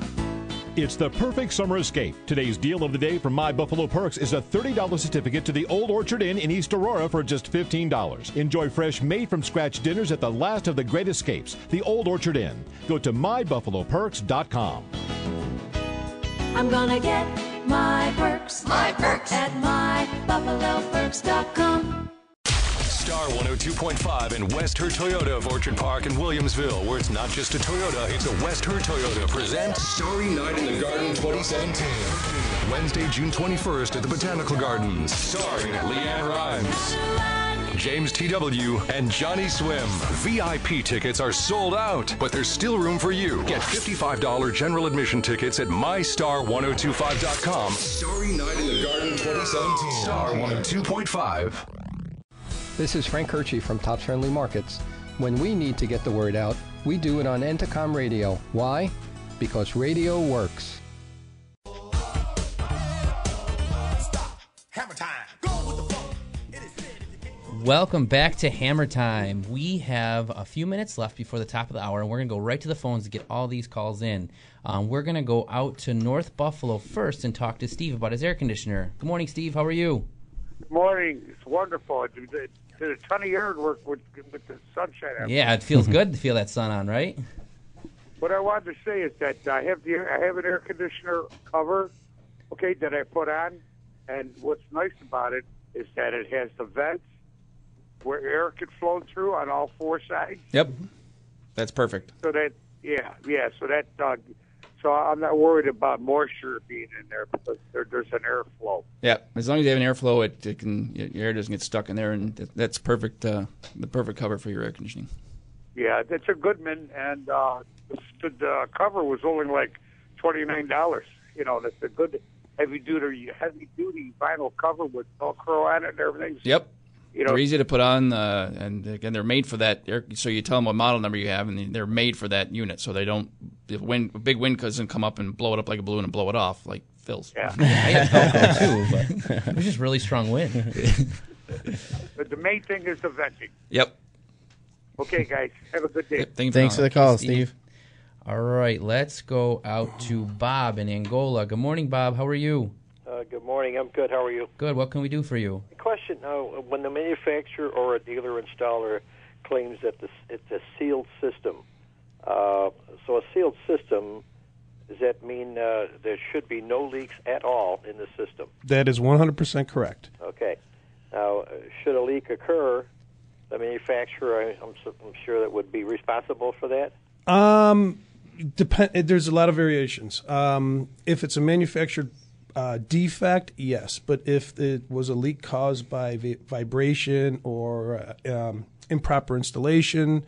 It's the perfect summer escape. Today's deal of the day from My Buffalo Perks is a $30 certificate to the Old Orchard Inn in East Aurora for just $15. Enjoy fresh made from scratch dinners at the last of the great escapes, the Old Orchard Inn. Go to mybuffaloperks.com. I'm gonna get my perks. My perks. At mybuffaloperks.com. Star 102.5 and West Herr Toyota of Orchard Park in Williamsville, where it's not just a Toyota, it's a West Herr Toyota presents Story Night in the Garden 2017. Wednesday, June 21st at the Botanical Gardens, starring LeAnn Rimes. James TW and Johnny Swim. VIP tickets are sold out, but there's still room for you. Get $55 general admission tickets at mystar1025.com. Story Night in the Garden 2017. Star 102.5. This is Frank Curci from Tops Friendly Markets. When we need to get the word out, we do it on Entercom Radio. Why? Because radio works. Welcome back to Hammer Time. We have a few minutes left before the top of the hour, and we're going to go right to the phones to get all these calls in. Um, we're going to go out to North Buffalo first and talk to Steve about his air conditioner. Good morning, Steve. How are you? Good morning. It's wonderful. I did, did a ton of yard work with, with the sunshine. out. Yeah, it feels good to feel that sun on, right? What I wanted to say is that I have the I have an air conditioner cover, okay, that I put on, and what's nice about it is that it has the vents where air can flow through on all four sides. Yep, that's perfect. So that yeah, yeah. So that uh, so I'm not worried about moisture being in there because there, there's an airflow. Yeah, as long as you have an airflow, it, it can your air doesn't get stuck in there, and that- that's perfect. Uh, the perfect cover for your air conditioning. Yeah, that's a Goodman, and uh, the, the cover was only like twenty nine dollars. You know, that's a good heavy duty heavy duty vinyl cover with Velcro on it and everything. Yep. You know- they're easy to put on, uh, and again, they're made for that. So you tell them what model number you have, and they're made for that unit, so they don't. If wind, a big wind doesn't come up and blow it up like a balloon and blow it off like Phil's. Yeah. I had too, but it was just really strong wind. But the main thing is the venting. Yep. Okay, guys, have a good day. Thanks for the call, Steve. All right, let's go out to Bob in Angola. Good morning, Bob. How are you? Good morning. I'm good. How are you? Good. What can we do for you? Question: uh, When the manufacturer or a dealer installer claims that this, it's a sealed system, uh, so a sealed system does that mean uh, there should be no leaks at all in the system? That is 100% correct. Okay. Now, uh, should a leak occur, the manufacturer, I- I'm, I'm sure that would be responsible for that. Um, depend. There's a lot of variations. Um, if it's a manufactured uh, defect, yes. But if it was a leak caused by vi- vibration or uh, um, improper installation,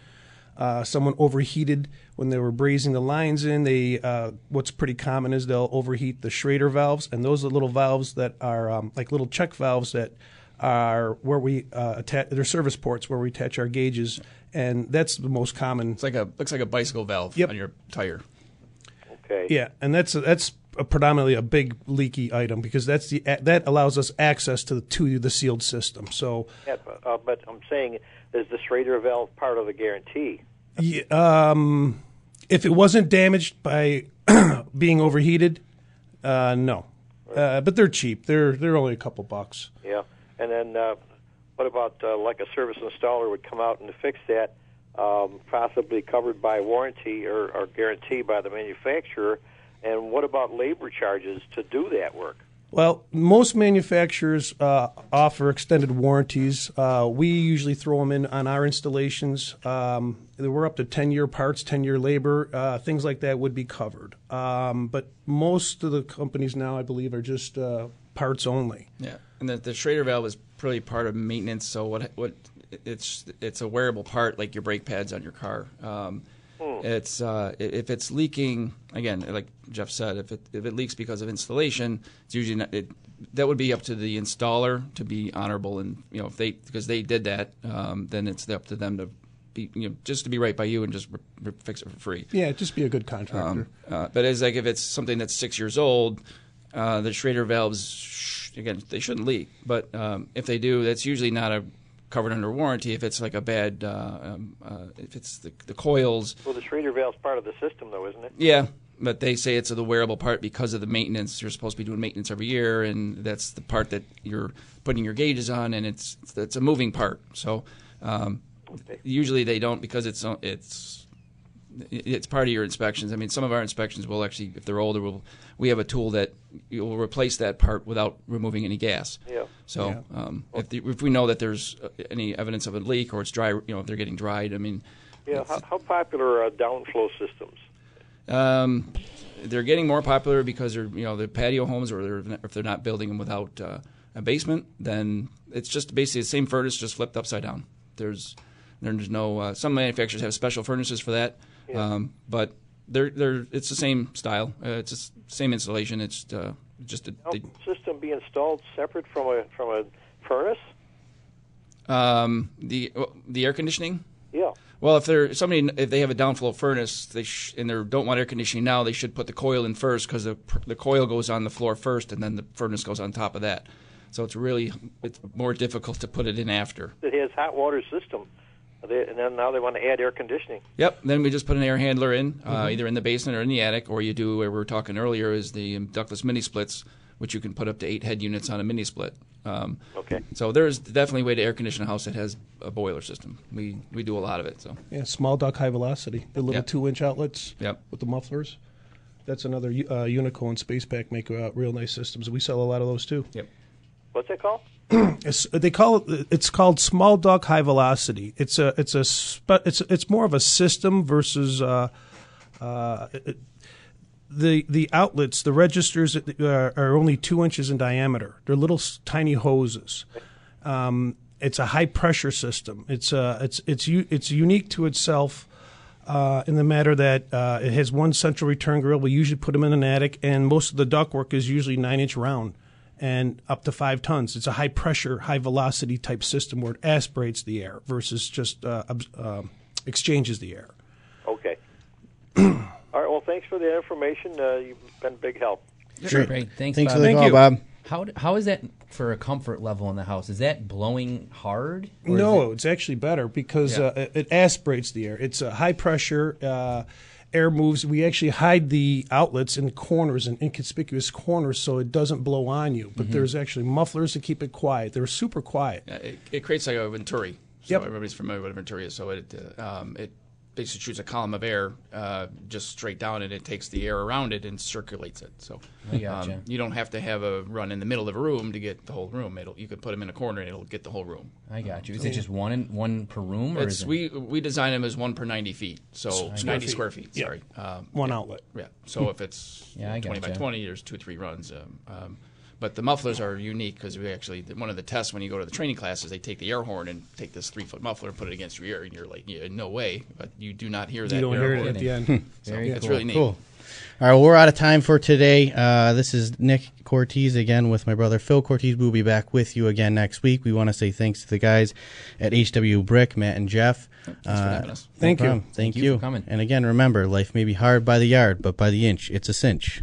uh, someone overheated when they were brazing the lines in. They uh, what's pretty common is they'll overheat the Schrader valves, and those are little valves that are um, like little check valves that are where we uh, attach. They're service ports where we attach our gauges, and that's the most common. It's like a looks like a bicycle valve yep. on your tire. Okay. Yeah, and that's that's a predominantly a big leaky item because that's the that allows us access to the to the sealed system. So Yeah, but, uh, but I'm saying, is the Schrader valve part of the guarantee? Yeah, um, if it wasn't damaged by being overheated, uh, no. Uh, but they're cheap. They're they're only a couple bucks. Yeah, and then uh, what about uh, like a service installer would come out and fix that, um, possibly covered by warranty or, or guarantee by the manufacturer? And what about labor charges to do that work? Well, most manufacturers uh, offer extended warranties. Uh, we usually throw them in on our installations. Um, we're up to 10 year parts, 10 year labor, uh, things like that would be covered. Um, but most of the companies now, I believe, are just uh, parts only. Yeah, and the, the Schrader valve is really part of maintenance. So what what it's it's a wearable part like your brake pads on your car. Um, It's uh, if it's leaking again, like Jeff said, if it if it leaks because of installation, it's usually not, it, that would be up to the installer to be honorable and you know if they because they did that, um, then it's up to them to be you know just to be right by you and just re- re- fix it for free. Yeah, just be a good contractor. Um, uh, but it's like if it's something that's six years old, uh, the Schrader valves, sh- again, they shouldn't leak. But um, if they do, that's usually not a covered under warranty. If it's like a bad, uh, um, uh, if it's the, the coils, Well, the Schrader valve's part of the system, though, isn't it? yeah. But they say it's the wearable part because of the maintenance. You're supposed to be doing maintenance every year, and that's the part that you're putting your gauges on, and it's it's a moving part. So um, usually they don't because it's it's it's part of your inspections. I mean, some of our inspections will actually, if they're older, will we have a tool that you'll replace that part without removing any gas. Yeah. So Yeah. Um, if, the, if we know that there's uh, any evidence of a leak or it's dry, you know, if they're getting dried, I mean, Yeah. How, how popular are downflow systems? um, they're getting more popular because they're you know the patio homes or they're, if they're not building them without uh, a basement, then it's just basically the same furnace just flipped upside down. There's there's no uh, some manufacturers have special furnaces for that, um, but they're they're it's the same style. Uh, it's the same installation. It's uh, just a, the, system be installed separate from a from a furnace? um, the the air conditioning. Yeah. Well, if they're somebody if they have a downflow furnace, they sh- and they don't want air conditioning now, they should put the coil in first because the the coil goes on the floor first, and then the furnace goes on top of that. So it's really it's more difficult to put it in after. It has hot water system, they, and then now they want to add air conditioning. Yep. Then we just put an air handler in, uh, Mhm. either in the basement or in the attic, or you do where we were talking earlier is the ductless mini splits, which you can put up to eight head units on a mini split. Um, okay. So there's definitely a way to air condition a house that has a boiler system. We we do a lot of it. So Yeah, small duct high velocity. The little Yep. two inch outlets Yep. with the mufflers. That's another uh, Unico and SpacePak make uh, real nice systems. We sell a lot of those too. Yep. What's it called? They call it. It's called small duct high velocity. It's a. It's a. It's it's more of a system versus. Uh, uh, it- the the outlets, the registers are, are only two inches in diameter. They're little tiny hoses. Um, it's a high pressure system. It's uh, it's it's it's unique to itself. Uh, in the matter that uh, it has one central return grill. We usually put them in an attic, and most of the ductwork is usually nine inch round and up to five tons. It's a high pressure, high velocity type system where it aspirates the air versus just uh, abs- um exchanges the air. Okay. All right. Well, thanks for the information. Uh, you've been a big help. Sure. Great. Thanks, Thanks Bob. for the Thank call, you. Bob. How, how is that for a comfort level in the house? Is that blowing hard? No, it- it's actually better because Yeah. uh, it, it aspirates the air. It's a high pressure. Air moves. We actually hide the outlets in corners and inconspicuous corners so it doesn't blow on you. But Mhm. there's actually mufflers to keep it quiet. They're super quiet. Yeah, it, it creates like a Venturi. So Yep. everybody's familiar with a Venturi. So it uh, um, it basically shoots a column of air uh, just straight down, and it takes the air around it and circulates it. So gotcha. um, you don't have to have a run in the middle of a room to get the whole room. It'll you could put them in a corner, and it'll get the whole room. I got you. Is it just one in, one per room, or It's is it? we we design them as one per ninety feet, so Square ninety feet. square feet. Yeah. Sorry, um, One yeah. outlet. Yeah. So if it's Yeah, I twenty by gotcha. twenty, there's two or three runs. Um, um, but the mufflers are unique because we actually one of the tests when you go to the training classes, they take the air horn and take this three foot muffler and put it against your ear, and you're like, yeah, no way, but you do not hear that. You don't air hear it horn. at the end. So Very it's cool. really neat. Cool. All right, well, we're out of time for today. Uh, this is Nick Cortese again with my brother Phil Cortese. We'll be back with you again next week. We want to say thanks to the guys at HW Brick, Matt and Jeff. Thanks for having us. no Thank you. Thank, Thank you you. for coming. And again, remember, life may be hard by the yard, but by the inch, it's a cinch.